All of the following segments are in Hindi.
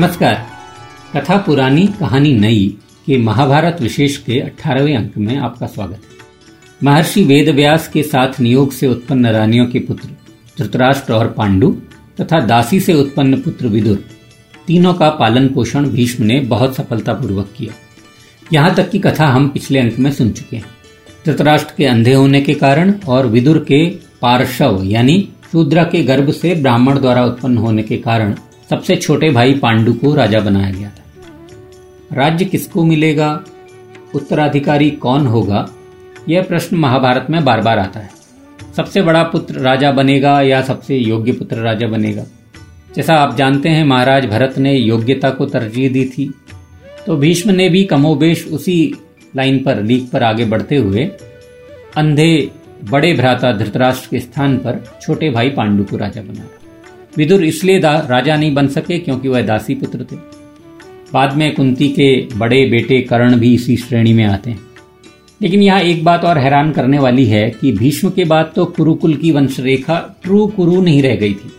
नमस्कार। कथा पुरानी कहानी नई के महाभारत विशेष के अठारहवें अंक में आपका स्वागत है। महर्षि वेदव्यास के साथ नियोग से उत्पन्न रानियों के पुत्र धृतराष्ट्र और पांडु तथा दासी से उत्पन्न पुत्र विदुर, तीनों का पालन पोषण भीष्म ने बहुत सफलतापूर्वक किया। यहाँ तक की कथा हम पिछले अंक में सुन चुके हैं। धृतराष्ट्र के अंधे होने के कारण और विदुर के पार्शव यानी शूद्रा के गर्भ से ब्राह्मण द्वारा उत्पन्न होने के कारण सबसे छोटे भाई पांडु को राजा बनाया गया था। राज्य किसको मिलेगा? उत्तराधिकारी कौन होगा? यह प्रश्न महाभारत में बार बार आता है। सबसे बड़ा पुत्र राजा बनेगा या सबसे योग्य पुत्र राजा बनेगा? जैसा आप जानते हैं, महाराज भरत ने योग्यता को तरजीह दी थी। तो भीष्म ने भी कमोबेश उसी लाइन पर, लीक पर आगे बढ़ते हुए अंधे बड़े भ्राता धृतराष्ट्र के स्थान पर छोटे भाई पांडु को राजा बनाया। विदुर इसलिए राजा नहीं बन सके क्योंकि वह दासी पुत्र थे। बाद में कुंती के बड़े बेटे कर्ण भी इसी श्रेणी में आते हैं। लेकिन यहाँ एक बात और हैरान करने वाली है कि भीष्म के बाद तो कुरुकुल की वंशरेखा ट्रू कुरु नहीं रह गई थी।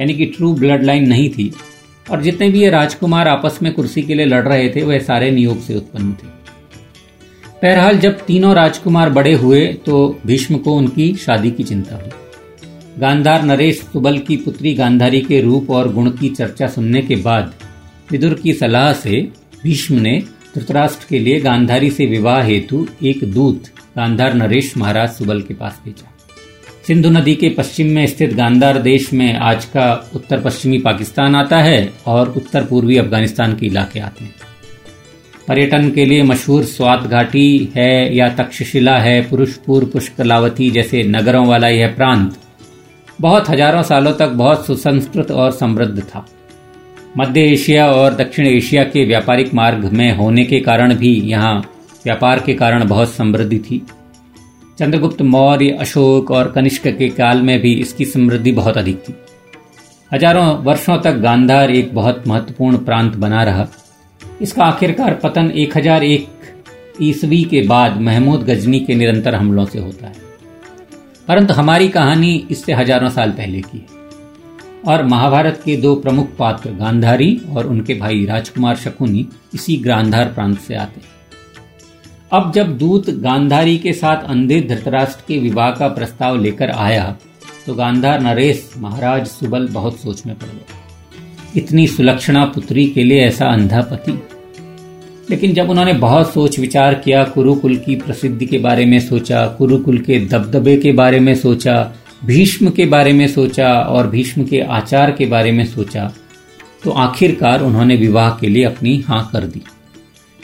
यानी कि ट्रू ब्लड लाइन नहीं थी। और जितने भी ये राजकुमार आपस में कुर्सी के लिए लड़ रहे थे, वह सारे नियोग से उत्पन्न थे। बहरहाल जब तीनों राजकुमार बड़े हुए तो भीष्म को उनकी शादी की चिंता हुई। गांधार नरेश सुबल की पुत्री गांधारी के रूप और गुण की चर्चा सुनने के बाद विदुर की सलाह से भीष्म ने धृतराष्ट्र के लिए गांधारी से विवाह हेतु एक दूत गांधार नरेश महाराज सुबल के पास भेजा। सिंधु नदी के पश्चिम में स्थित गांधार देश में आज का उत्तर पश्चिमी पाकिस्तान आता है और उत्तर पूर्वी अफ़गानिस्तान के इलाके आते हैं। पर्यटन के लिए मशहूर स्वात घाटी है या तक्षशिला है, पुरुषपुर, पुष्कलावती जैसे नगरों वाला यह प्रांत बहुत हज़ारों सालों तक बहुत सुसंस्कृत और समृद्ध था। मध्य एशिया और दक्षिण एशिया के व्यापारिक मार्ग में होने के कारण भी यहाँ व्यापार के कारण बहुत समृद्धि थी। चंद्रगुप्त, मौर्य, अशोक और कनिष्क के काल में भी इसकी समृद्धि बहुत अधिक थी। हज़ारों वर्षों तक गांधार एक बहुत महत्वपूर्ण प्रांत बना रहा। इसका आखिरकार पतन 1001 ईसवी के बाद महमूद गजनी के निरंतर हमलों से होता है। परंतु हमारी कहानी इससे हज़ारों साल पहले की है। और महाभारत के दो प्रमुख पात्र गांधारी और उनके भाई राजकुमार शकुनी इसी गांधार प्रांत से आते हैं। अब जब दूत गांधारी के साथ अंधे धृतराष्ट्र के विवाह का प्रस्ताव लेकर आया तो गांधार नरेश महाराज सुबल बहुत सोच में पड़ गए। इतनी सुलक्षणा पुत्री के लिए ऐसा अंधा पति लेकिन जब उन्होंने बहुत सोच विचार किया, कुरुकुल की प्रसिद्धि के बारे में सोचा, कुरुकुल के दबदबे के बारे में सोचा, भीष्म के बारे में सोचा और भीष्म के आचार के बारे में सोचा तो आखिरकार उन्होंने विवाह के लिए अपनी हाँ कर दी।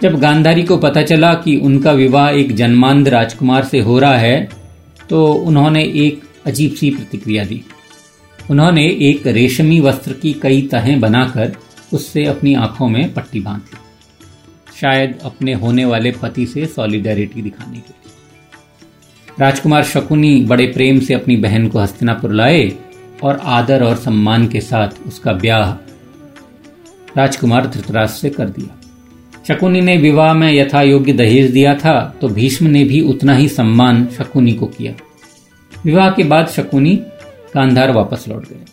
जब गांधारी को पता चला कि उनका विवाह एक जन्मांध राजकुमार से हो रहा है तो उन्होंने एक अजीब सी प्रतिक्रिया दी। उन्होंने एक रेशमी वस्त्र की कई तहें बनाकर उससे अपनी आँखों में पट्टी बाँध ली शायद अपने होने वाले पति से सॉलिडेरिटी दिखाने के लिए। राजकुमार शकुनी बड़े प्रेम से अपनी बहन को हस्तिनापुर लाए और आदर और सम्मान के साथ उसका ब्याह राजकुमार धृतराज से कर दिया। शकुनी ने विवाह में यथा योग्य दहेज दिया था तो भीष्म ने भी उतना ही सम्मान शकुनी को किया। विवाह के बाद शकुनी कांधार वापस लौट गए।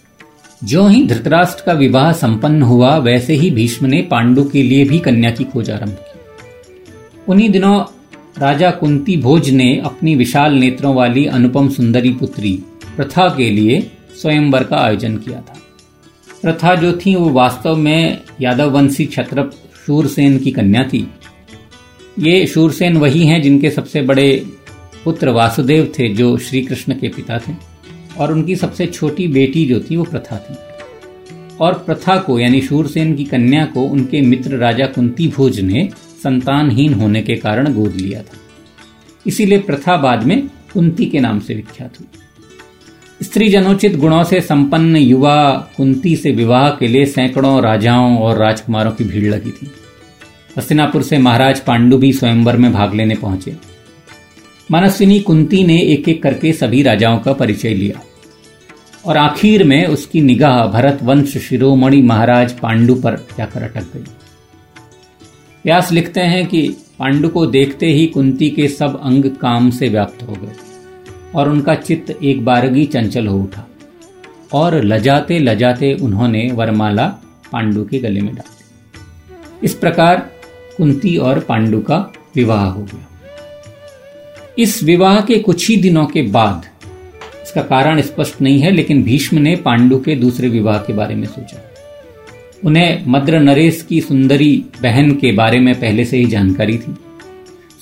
जो ही धृतराष्ट्र का विवाह संपन्न हुआ, वैसे ही भीष्म ने पांडु के लिए भी कन्या की खोज आरंभ की। उन्हीं दिनों राजा कुंती भोज ने अपनी विशाल नेत्रों वाली अनुपम सुंदरी पुत्री प्रथा के लिए स्वयंवर का आयोजन किया था। प्रथा जो थी, वो वास्तव में यादव वंशी क्षत्र शूरसेन की कन्या थी। ये शूरसेन वही हैं जिनके सबसे बड़े पुत्र वासुदेव थे, जो श्री कृष्ण के पिता थे। और उनकी सबसे छोटी बेटी जो थी वो प्रथा थी। और प्रथा को, यानी शूरसेन की कन्या को, उनके मित्र राजा कुंती भोज ने संतानहीन होने के कारण गोद लिया था। इसीलिए प्रथा बाद में कुंती के नाम से विख्यात हुई। स्त्री जनोचित गुणों से संपन्न युवा कुंती से विवाह के लिए सैकड़ों राजाओं और राजकुमारों की भीड़ लगी थी। हस्तिनापुर से महाराज पांडु भी स्वयंवर में भाग लेने पहुँचे। मनस्विनी कुंती ने एक एक करके सभी राजाओं का परिचय लिया। और आखिर में उसकी निगाह भरत वंश शिरोमणि महाराज पांडु पर जाकर अटक गई। व्यास लिखते हैं कि पांडु को देखते ही कुंती के सब अंग काम से व्याप्त हो गए और उनका चित्त एक बारगी चंचल हो उठा और लजाते लजाते उन्होंने वरमाला पांडु के गले में डाल दी। इस प्रकार कुंती और पांडु का विवाह हो गया। इस विवाह के कुछ ही दिनों के बाद। इसका कारण स्पष्ट नहीं है, लेकिन भीष्म ने पांडु के दूसरे विवाह के बारे में सोचा। उन्हें मद्र नरेश की सुंदरी बहन के बारे में पहले से ही जानकारी थी।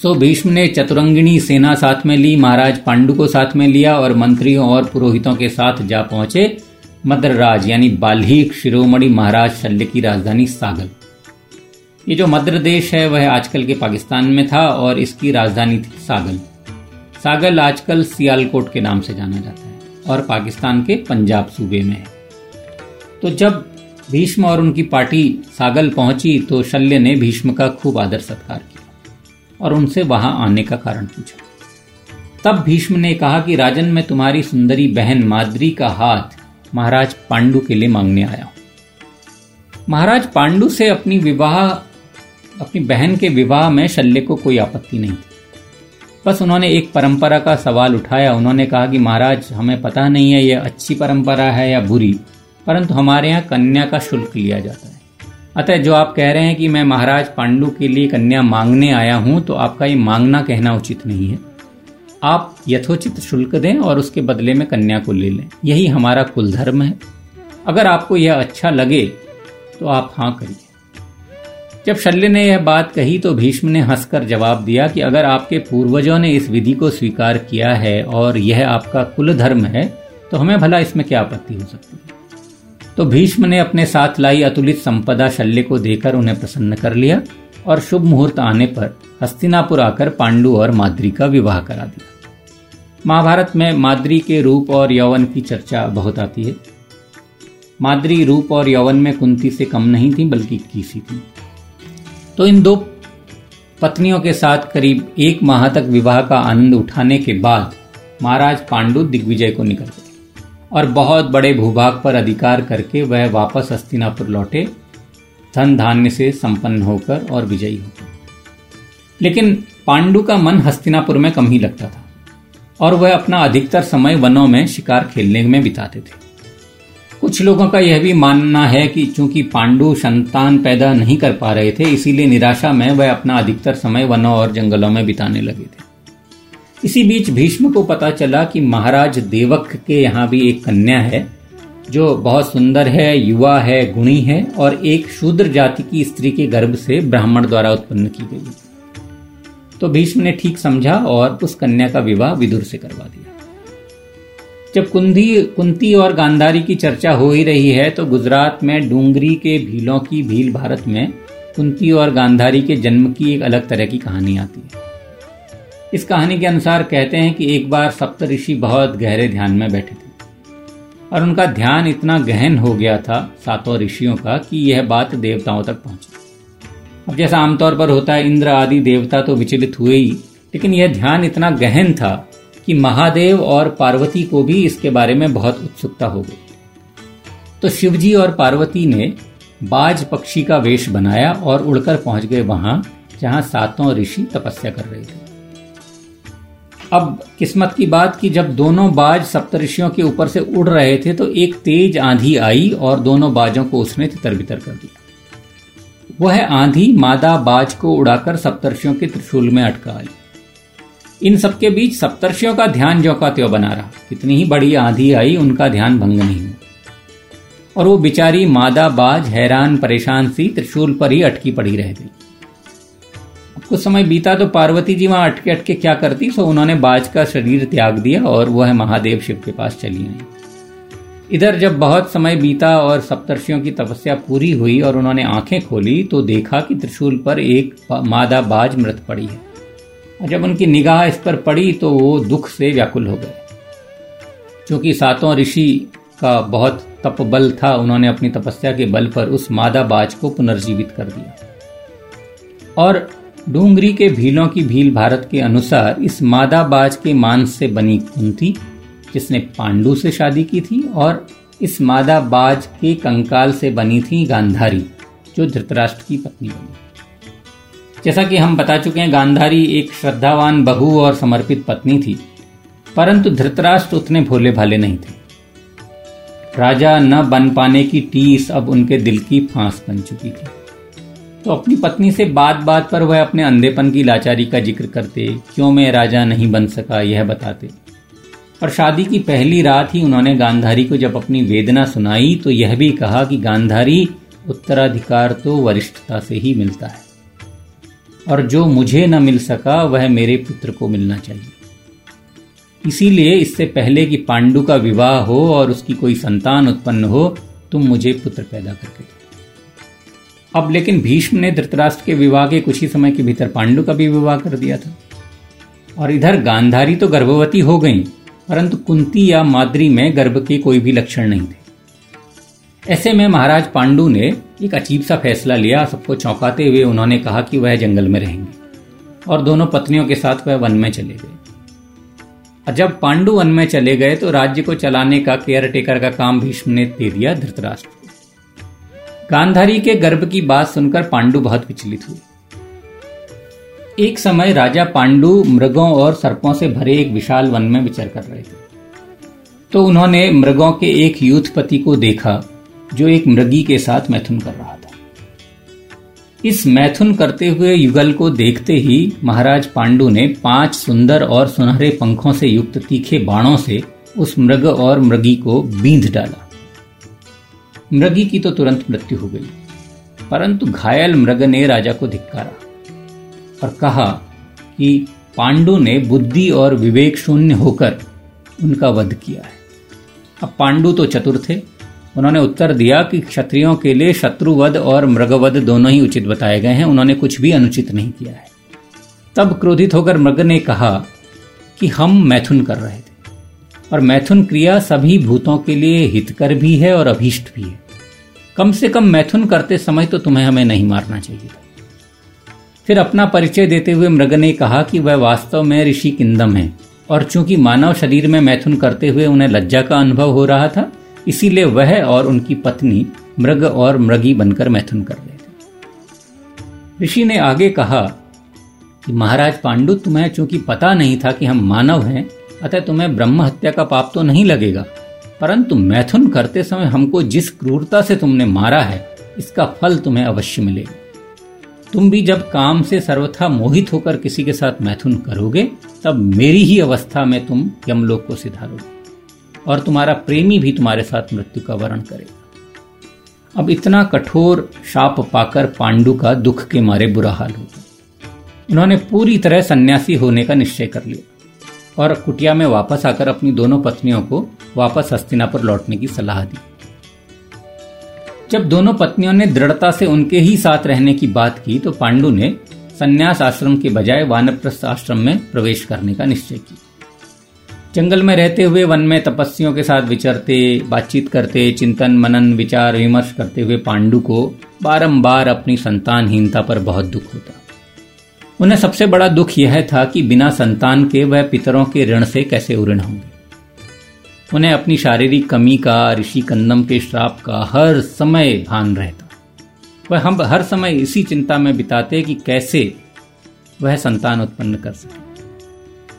सो भीष्म ने चतुरंगिणी सेना साथ में ली, महाराज पांडु को साथ में लिया और मंत्रियों और पुरोहितों के साथ जा पहुँचे मद्रराज यानी बाल्हीक शिरोमणि महाराज शल्य की राजधानी सागल ये जो मद्र देश है, वह आजकल के पाकिस्तान में था और इसकी राजधानी थी सागल सागल आजकल सियालकोट के नाम से जाना जाता है और पाकिस्तान के पंजाब सूबे में है। तो जब भीष्म और उनकी पार्टी सागल पहुँची तो शल्य ने भीष्म का खूब आदर सत्कार किया और उनसे वहाँ आने का कारण पूछा। तब भीष्म ने कहा कि, राजन, मैं तुम्हारी सुंदरी बहन माद्री का हाथ महाराज पांडु के लिए मांगने आया हूँ। महाराज पांडु से अपनी विवाह, अपनी बहन के विवाह में शल्य को कोई आपत्ति नहीं थी। बस उन्होंने एक परंपरा का सवाल उठाया। उन्होंने कहा कि महाराज, हमें पता नहीं है यह अच्छी परंपरा है या बुरी, परंतु हमारे यहाँ कन्या का शुल्क लिया जाता है। अतः जो आप कह रहे हैं कि मैं महाराज पांडु के लिए कन्या मांगने आया हूँ तो आपका ये मांगना कहना उचित नहीं है। आप यथोचित शुल्क दें और उसके बदले में कन्या को ले लें। यही हमारा कुल धर्म है। अगर आपको यह अच्छा लगे तो आप हाँ करिए। जब शल्य ने यह बात कही तो भीष्म ने हंसकर जवाब दिया कि अगर आपके पूर्वजों ने इस विधि को स्वीकार किया है और यह आपका कुल धर्म है तो हमें भला इसमें क्या आपत्ति हो सकती है? तो भीष्म ने अपने साथ लाई अतुलित संपदा शल्य को देकर उन्हें प्रसन्न कर लिया और शुभ मुहूर्त आने पर हस्तिनापुर आकर पांडु और माद्री का विवाह करा दिया। महाभारत में माद्री के रूप और यौवन की चर्चा बहुत आती है। माद्री रूप और यौवन में कुंती से कम नहीं थी, बल्कि इक्कीसी थी। तो इन दो पत्नियों के साथ करीब एक माह तक विवाह का आनंद उठाने के बाद महाराज पांडु दिग्विजय को निकल गए और बहुत बड़े भूभाग पर अधिकार करके वह वापस हस्तिनापुर लौटे, धन धान्य से संपन्न होकर और विजयी होकर लेकिन पांडु का मन हस्तिनापुर में कम ही लगता था और वह अपना अधिकतर समय वनों में शिकार खेलने में बिताते थे। कुछ लोगों का यह भी मानना है कि चूँकि पांडु संतान पैदा नहीं कर पा रहे थे, इसीलिए निराशा में वह अपना अधिकतर समय वनों और जंगलों में बिताने लगे थे। इसी बीच भीष्म को पता चला कि महाराज देवक के यहाँ भी एक कन्या है, जो बहुत सुंदर है, युवा है, गुणी है और एक शूद्र जाति की स्त्री के गर्भ से ब्राह्मण द्वारा उत्पन्न की गई। तो भीष्म ने ठीक समझा और उस कन्या का विवाह विदुर से करवा दिया। जब कुंदी कुंती और गांधारी की चर्चा हो ही रही है तो गुजरात में डूंगरी के भीलों की भील भारत में कुंती और गांधारी के जन्म की एक अलग तरह की कहानी आती है। इस कहानी के अनुसार कहते हैं कि एक बार सप्त ऋषि बहुत गहरे ध्यान में बैठे थे, और उनका ध्यान इतना गहन हो गया था सातों ऋषियों का कि यह बात देवताओं तक पहुँची। अब जैसा आमतौर पर होता है, इंद्र आदि देवता तो विचलित हुए ही, लेकिन यह ध्यान इतना गहन था कि महादेव और पार्वती को भी इसके बारे में बहुत उत्सुकता हो गई। तो शिवजी और पार्वती ने बाज पक्षी का वेश बनाया और उड़कर पहुँच गए वहाँ, जहाँ सातों ऋषि तपस्या कर रहे थे। अब किस्मत की बात कि जब दोनों बाज सप्तऋषियों के ऊपर से उड़ रहे थे तो एक तेज आंधी आई और दोनों बाजों को उसने तितर बितर कर दिया। वह आंधी मादा बाज को उड़ाकर सप्तर्षियों के त्रिशूल में अटका आई। इन सबके बीच सप्तर्षियों का ध्यान जो का त्यो बना रहा। कितनी ही बड़ी आंधी आई, उनका ध्यान भंग नहीं और वो बिचारी मादा बाज, हैरान, परेशान सी, त्रिशूल पर ही अटकी पड़ी रह गई कुछ समय बीता तो पार्वती जी वहाँ अटके अटके क्या करती, सो उन्होंने बाज का शरीर त्याग दिया और वह महादेव शिव के पास चली आई। इधर जब बहुत समय बीता और सप्तर्षियों की तपस्या पूरी हुई और उन्होंने आँखें खोली तो देखा कि त्रिशूल पर एक मादा बाज मृत पड़ी है। और जब उनकी निगाह इस पर पड़ी तो वो दुख से व्याकुल हो गए। क्योंकि सातों ऋषि का बहुत तप बल था, उन्होंने अपनी तपस्या के बल पर उस मादा बाज को पुनर्जीवित कर दिया। और डूंगरी के भीलों की भील भारत के अनुसार इस मादा बाज के मांस से बनी कुंती जिसने पांडु से शादी की थी और इस मादा बाज के कंकाल से बनी थी गांधारी, जो धृतराष्ट्र की पत्नी बनी। जैसा कि हम बता चुके हैं, गांधारी एक श्रद्धावान, बहु और समर्पित पत्नी थी, परंतु धृतराष्ट्र उतने भोले भाले नहीं थे। राजा न बन पाने की टीस अब उनके दिल की फांस बन चुकी थी। तो अपनी पत्नी से बात बात पर वह अपने अंधेपन की लाचारी का ज़िक्र करते, क्यों मैं राजा नहीं बन सका, यह बताते। और शादी की पहली रात ही उन्होंने गांधारी को जब अपनी वेदना सुनाई तो यह भी कहा कि गांधारी उत्तराधिकार तो वरिष्ठता से ही मिलता है। और जो मुझे न मिल सका, वह मेरे पुत्र को मिलना चाहिए। इसीलिए इससे पहले कि पांडु का विवाह हो और उसकी कोई संतान उत्पन्न हो, तुम मुझे पुत्र पैदा करके अब लेकिन भीष्म ने धृतराष्ट्र के विवाह के कुछ ही समय के भीतर पांडु का भी विवाह कर दिया था। और इधर गांधारी तो गर्भवती हो गई, परंतु कुंती या माद्री में गर्भ के कोई भी लक्षण नहीं थे। ऐसे में महाराज पांडु ने एक अजीब सा फैसला लिया, सबको चौंकाते हुए उन्होंने कहा कि वह जंगल में रहेंगे और दोनों पत्नियों के साथ वह वन में चले गए। और जब पांडु वन में चले गए तो राज्य को चलाने का केयर टेकर का काम भीष्म ने दे दिया धृतराष्ट्र गांधारी के गर्भ की बात सुनकर पांडु बहुत विचलित हुए। एक समय राजा पांडु मृगों और सर्पों से भरे एक विशाल वन में विचर कर रहे थे। तो उन्होंने मृगों के एक यूथपति को देखा जो एक मृगी के साथ मैथुन कर रहा था। इस मैथुन करते हुए युगल को देखते ही महाराज पांडु ने पाँच सुंदर और सुनहरे पंखों से युक्त तीखे बाणों से उस मृग और मृगी को बींध डाला। मृगी की तो तुरंत मृत्यु हो गई, परंतु घायल मृग ने राजा को धिक्कारा और कहा कि पांडु ने बुद्धि और विवेक शून्य होकर उनका वध किया है। अब पांडु तो चतुर थे उन्होंने उत्तर दिया कि क्षत्रियों के लिए शत्रुवध और मृगवध दोनों ही उचित बताए गए हैं। उन्होंने कुछ भी अनुचित नहीं किया है। तब क्रोधित होकर मृग ने कहा कि हम मैथुन कर रहे थे। और मैथुन क्रिया सभी भूतों के लिए हितकर भी है और अभीष्ट भी है। कम से कम मैथुन करते समय तो तुम्हें हमें नहीं मारना चाहिए था। फिर अपना परिचय देते हुए मृग ने कहा कि वह वास्तव में ऋषि किंदम है। और चूँकि मानव शरीर में मैथुन करते हुए उन्हें लज्जा का अनुभव हो रहा था इसीलिए वह और उनकी पत्नी मृग और मृगी बनकर मैथुन कर रहे थे। ऋषि ने आगे कहा कि महाराज पांडु, तुम्हें चूँकि पता नहीं था कि हम मानव हैं, अतः तुम्हें ब्रह्म हत्या का पाप तो नहीं लगेगा, परंतु मैथुन करते समय हमको जिस क्रूरता से तुमने मारा है, इसका फल तुम्हें अवश्य मिलेगा। तुम भी जब काम से सर्वथा मोहित होकर किसी के साथ मैथुन करोगे, तब मेरी ही अवस्था में तुम यमलोक को सिधारोगे। और तुम्हारा प्रेमी भी तुम्हारे साथ मृत्यु का वर्ण करेगा। अब इतना कठोर शाप पाकर पांडु का दुख के मारे बुरा हाल हो गया उन्होंने पूरी तरह सन्यासी होने का निश्चय कर लिया और कुटिया में वापस आकर अपनी दोनों पत्नियों को वापस हस्तिनापुर लौटने की सलाह दी। जब दोनों पत्नियों ने दृढ़ता से उनके ही साथ रहने की बात की तो पांडु ने संन्यास आश्रम के बजाय वानप्रस्थ आश्रम में प्रवेश करने का निश्चय किया। जंगल में रहते हुए वन में तपस्वियों के साथ विचरते, बातचीत करते, चिंतन, मनन, विचार, विमर्श करते हुए पांडु को बारंबार अपनी संतानहीनता पर बहुत दुख होता। उन्हें सबसे बड़ा दुख यह था कि बिना संतान के वह पितरों के ऋण से कैसे उऋण होंगे। उन्हें अपनी शारीरिक कमी का, ऋषि कंदम के श्राप का हर समय भान रहता। वह हम हर समय इसी चिंता में बिताते कि कैसे वह संतान उत्पन्न कर सके।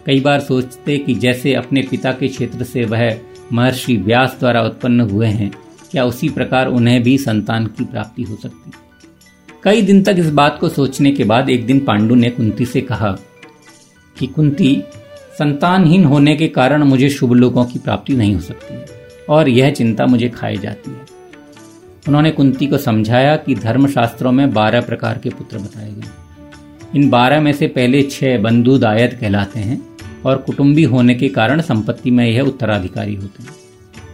कई बार सोचते कि जैसे अपने पिता के क्षेत्र से वह महर्षि व्यास द्वारा उत्पन्न हुए हैं, क्या उसी प्रकार उन्हें भी संतान की प्राप्ति हो सकती? कई दिन तक इस बात को सोचने के बाद एक दिन पांडु ने कुंती से कहा कि, कुंती, संतानहीन होने के कारण मुझे शुभ लोगों की प्राप्ति नहीं हो सकती और यह चिंता मुझे खाई जाती है। उन्होंने कुंती को समझाया कि धर्मशास्त्रों में बारह प्रकार के पुत्र बताए गए इन बारह में से पहले छह बंधु दायत कहलाते हैं। और कुटुंबी होने के कारण संपत्ति में यह उत्तराधिकारी होते हैं।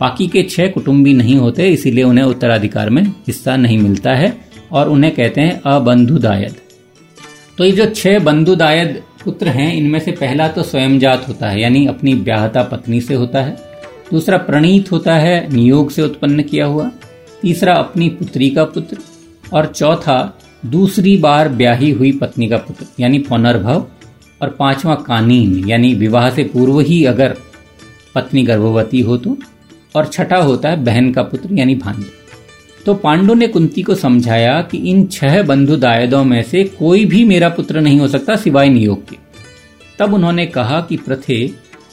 बाकी के छह कुटुंबी नहीं होते, इसीलिए उन्हें उत्तराधिकार में हिस्सा नहीं मिलता है और उन्हें कहते हैं अबंधुदायद। तो ये जो छह बंधुदायद पुत्र हैं, इनमें से पहला तो स्वयं जात होता है, यानी अपनी ब्याहता पत्नी से होता है। दूसरा प्रणीत होता है, नियोग से उत्पन्न किया हुआ। तीसरा अपनी पुत्री का पुत्र। और चौथा, दूसरी बार ब्याही हुई पत्नी का पुत्र, यानी पुनर्भव। और पांचवा कानीन, यानी विवाह से पूर्व ही अगर पत्नी गर्भवती हो तो और छठा होता है बहन का पुत्र, यानी भांजा तो पांडु ने कुंती को समझाया कि इन छह बंधु दायदों में से कोई भी मेरा पुत्र नहीं हो सकता सिवाय नियोग के। तब उन्होंने कहा कि प्रथे,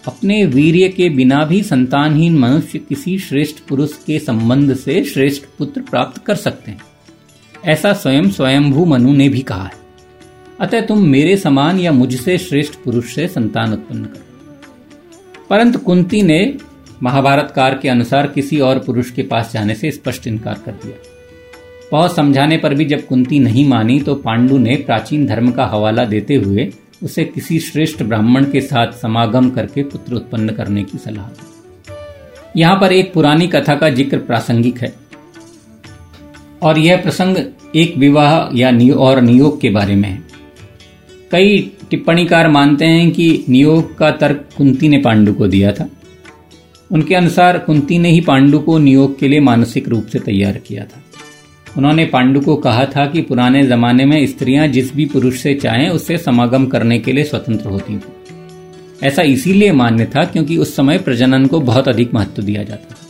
अपने वीर्य के बिना भी संतानहीन मनुष्य किसी श्रेष्ठ पुरुष के संबंध से श्रेष्ठ पुत्र प्राप्त कर सकते हैं। ऐसा स्वयं स्वयंभू मनु ने भी कहा है। अतः तुम मेरे समान या मुझसे श्रेष्ठ पुरुष से संतान उत्पन्न करो। परंतु कुंती ने महाभारत कार के अनुसार किसी और पुरुष के पास जाने से स्पष्ट इनकार कर दिया। बहुत समझाने पर भी जब कुंती नहीं मानी तो पांडु ने प्राचीन धर्म का हवाला देते हुए उसे किसी श्रेष्ठ ब्राह्मण के साथ समागम करके पुत्र उत्पन्न करने की सलाह दी। यहाँ पर एक पुरानी कथा का ज़िक्र प्रासंगिक है। और यह प्रसंग एक विवाह या नियो, और नियोग के बारे में है। कई टिप्पणीकार मानते हैं कि नियोग का तर्क कुंती ने पांडु को दिया था। उनके अनुसार कुंती ने ही पांडु को नियोग के लिए मानसिक रूप से तैयार किया था। उन्होंने पांडु को कहा था कि पुराने जमाने में स्त्रियाँ जिस भी पुरुष से चाहें, उससे समागम करने के लिए स्वतंत्र होती थी। ऐसा इसीलिए मान्य था क्योंकि उस समय प्रजनन को बहुत अधिक महत्व दिया जाता था।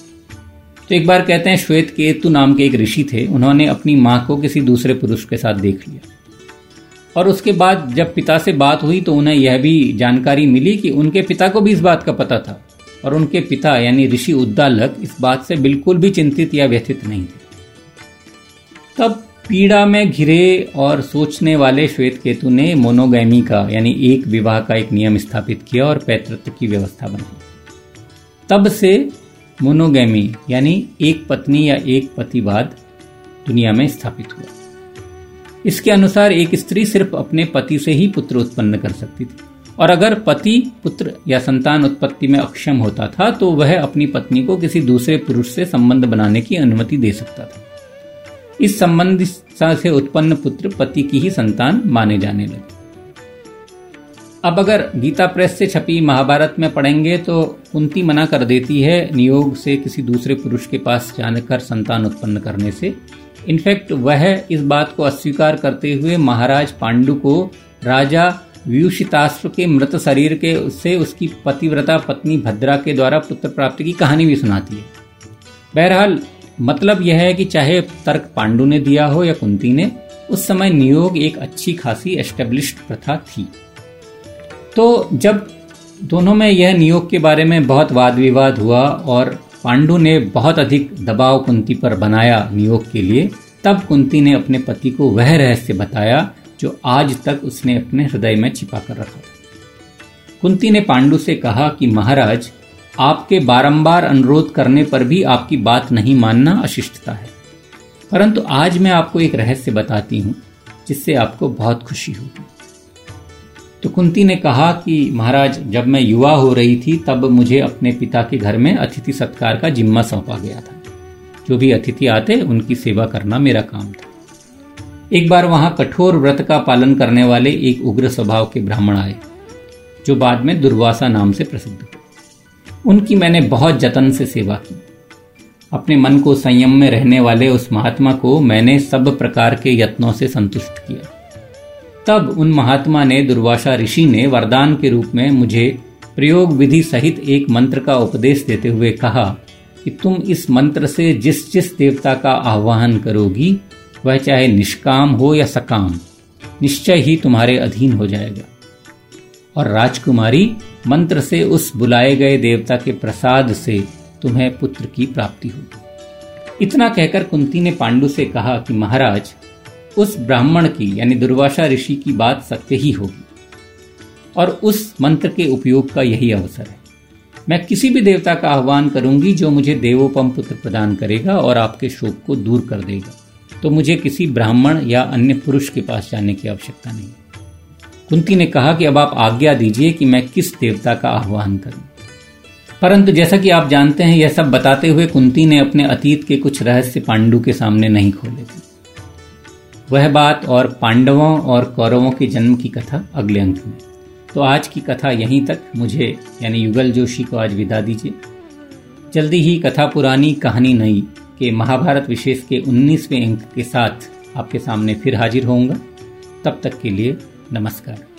तो एक बार कहते हैं, श्वेत केतु नाम के एक ऋषि थे। उन्होंने अपनी माँ को किसी दूसरे पुरुष के साथ देख लिया। और उसके बाद जब पिता से बात हुई तो उन्हें यह भी जानकारी मिली कि उनके पिता को भी इस बात का पता था। और उनके पिता यानी ऋषि उद्दालक इस बात से बिल्कुल भी चिंतित या व्यथित नहीं थे। तब पीड़ा में घिरे और सोचने वाले श्वेत केतु ने मोनोगैमी का यानी एक विवाह का एक नियम स्थापित किया और पैतृत्व की व्यवस्था बनाई तब से मोनोगैमी यानी एक पत्नी या एक पतिवाद दुनिया में स्थापित हुआ। इसके अनुसार एक स्त्री सिर्फ़ अपने पति से ही पुत्र उत्पन्न कर सकती थी। और अगर पति, पुत्र या संतान उत्पत्ति में अक्षम होता था तो वह अपनी पत्नी को किसी दूसरे पुरुष से संबंध बनाने की अनुमति दे सकता था। इस संबंध से उत्पन्न पुत्र पति की ही संतान माने जाने लगे। अब अगर गीता प्रेस से छपी महाभारत में पढ़ेंगे तो कुंती मना कर देती है, नियोग से किसी दूसरे पुरुष के पास जाकर संतान उत्पन्न करने से। इनफैक्ट वह इस बात को अस्वीकार करते हुए महाराज पांडु को राजा व्यूषिताश्व के मृत शरीर के, से उसकी पतिव्रता पत्नी भद्रा के द्वारा पुत्र प्राप्ति की कहानी भी सुनाती है। बहरहाल मतलब यह है कि चाहे तर्क पांडु ने दिया हो या कुंती ने, उस समय नियोग एक अच्छी खासी एस्टेब्लिश्ड प्रथा थी। तो जब दोनों में यह नियोग के बारे में बहुत वाद विवाद हुआ और पांडु ने बहुत अधिक दबाव कुंती पर बनाया नियोग के लिए तब कुंती ने अपने पति को वह रहस्य बताया जो आज तक उसने अपने हृदय में छिपा कर रखा था। कुंती ने पांडु से कहा कि, महाराज, आपके बारंबार अनुरोध करने पर भी आपकी बात नहीं मानना अशिष्टता है। परंतु आज मैं आपको एक रहस्य बताती हूँ, जिससे आपको बहुत खुशी होगी। तो कुंती ने कहा कि, महाराज, जब मैं युवा हो रही थी, तब मुझे अपने पिता के घर में अतिथि सत्कार का जिम्मा सौंपा गया था। जो भी अतिथि आते, उनकी सेवा करना मेरा काम था। एक बार वहाँ कठोर व्रत का पालन करने वाले एक उग्र स्वभाव के ब्राह्मण आए, जो बाद में दुर्वासा नाम से प्रसिद्ध हुए उनकी मैंने बहुत जतन से सेवा की। अपने मन को संयम में रहने वाले उस महात्मा को मैंने सब प्रकार के यत्नों से संतुष्ट किया। तब उन महात्मा ने दुर्वासा ऋषि ने वरदान के रूप में मुझे प्रयोग विधि सहित एक मंत्र का उपदेश देते हुए कहा कि तुम इस मंत्र से जिस जिस देवता का आह्वान करोगी, वह चाहे निष्काम हो या सकाम, निश्चय ही तुम्हारे अधीन हो जाएगा। और राजकुमारी मंत्र से उस बुलाए गए देवता के प्रसाद से तुम्हें पुत्र की प्राप्ति होगी। इतना कहकर कुंती ने पांडु से कहा कि महाराज, उस ब्राह्मण की यानी दुर्वासा ऋषि की बात सत्य ही होगी। और उस मंत्र के उपयोग का यही अवसर है। मैं किसी भी देवता का आह्वान करूँगी जो मुझे देवोपम पुत्र प्रदान करेगा और आपके शोक को दूर कर देगा। तो मुझे किसी ब्राह्मण या अन्य पुरुष के पास जाने की आवश्यकता नहीं। कुंती ने कहा कि अब आप आज्ञा दीजिए कि मैं किस देवता का आह्वान करूँ। परंतु जैसा कि आप जानते हैं, यह सब बताते हुए कुंती ने अपने अतीत के कुछ रहस्य पांडु के सामने नहीं खोले थे। वह बात और पांडवों और कौरवों के जन्म की कथा अगले अंक में। तो आज की कथा यहीं तक। मुझे, यानी युगल जोशी को आज विदा दीजिए। जल्दी ही कथा पुरानी कहानी नई के महाभारत विशेष के 19वें अंक के साथ आपके सामने फिर हाजिर होऊँगा। तब तक के लिए नमस्कार।